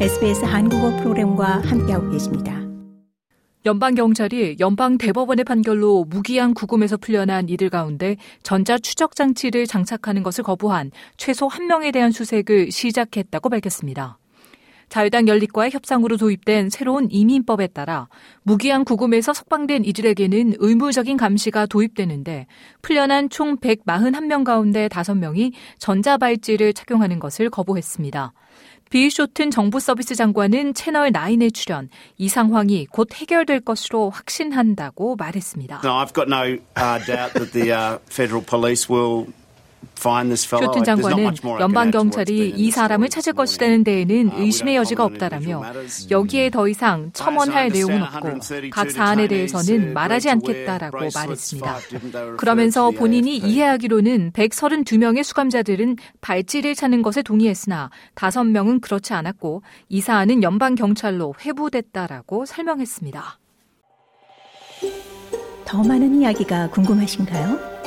SBS 한국어 프로그램과 함께하고 계십니다. 연방경찰이 연방대법원의 판결로 무기한 구금에서 풀려난 이들 가운데 전자 추적 장치를 장착하는 것을 거부한 최소 한 명에 대한 수색을 시작했다고 밝혔습니다. 자유당 연립과의 협상으로 도입된 새로운 이민법에 따라 무기한 구금에서 석방된 이들에게는 의무적인 감시가 도입되는데 풀려난 총 141명 가운데 5명이 전자발찌를 착용하는 것을 거부했습니다. 비 쇼튼 정부 서비스 장관은 채널 9에 출연 이 상황이 곧 해결될 것으로 확신한다고 말했습니다. No, Uh, uh, 쇼튼 장관은 연방 경찰이 이 사람을 찾을 것이라는 데에는 의심의 여지가 없다라며 여기에 더 이상 첨언할 내용은 없고 각 사안에 대해서는 말하지 않겠다라고 말했습니다. 그러면서 본인이 이해하기로는 132명의 수감자들은 발찌를 차는 것에 동의했으나 5명은 그렇지 않았고 이 사안은 연방 경찰로 회부됐다라고 설명했습니다. 더 많은 이야기가 궁금하신가요?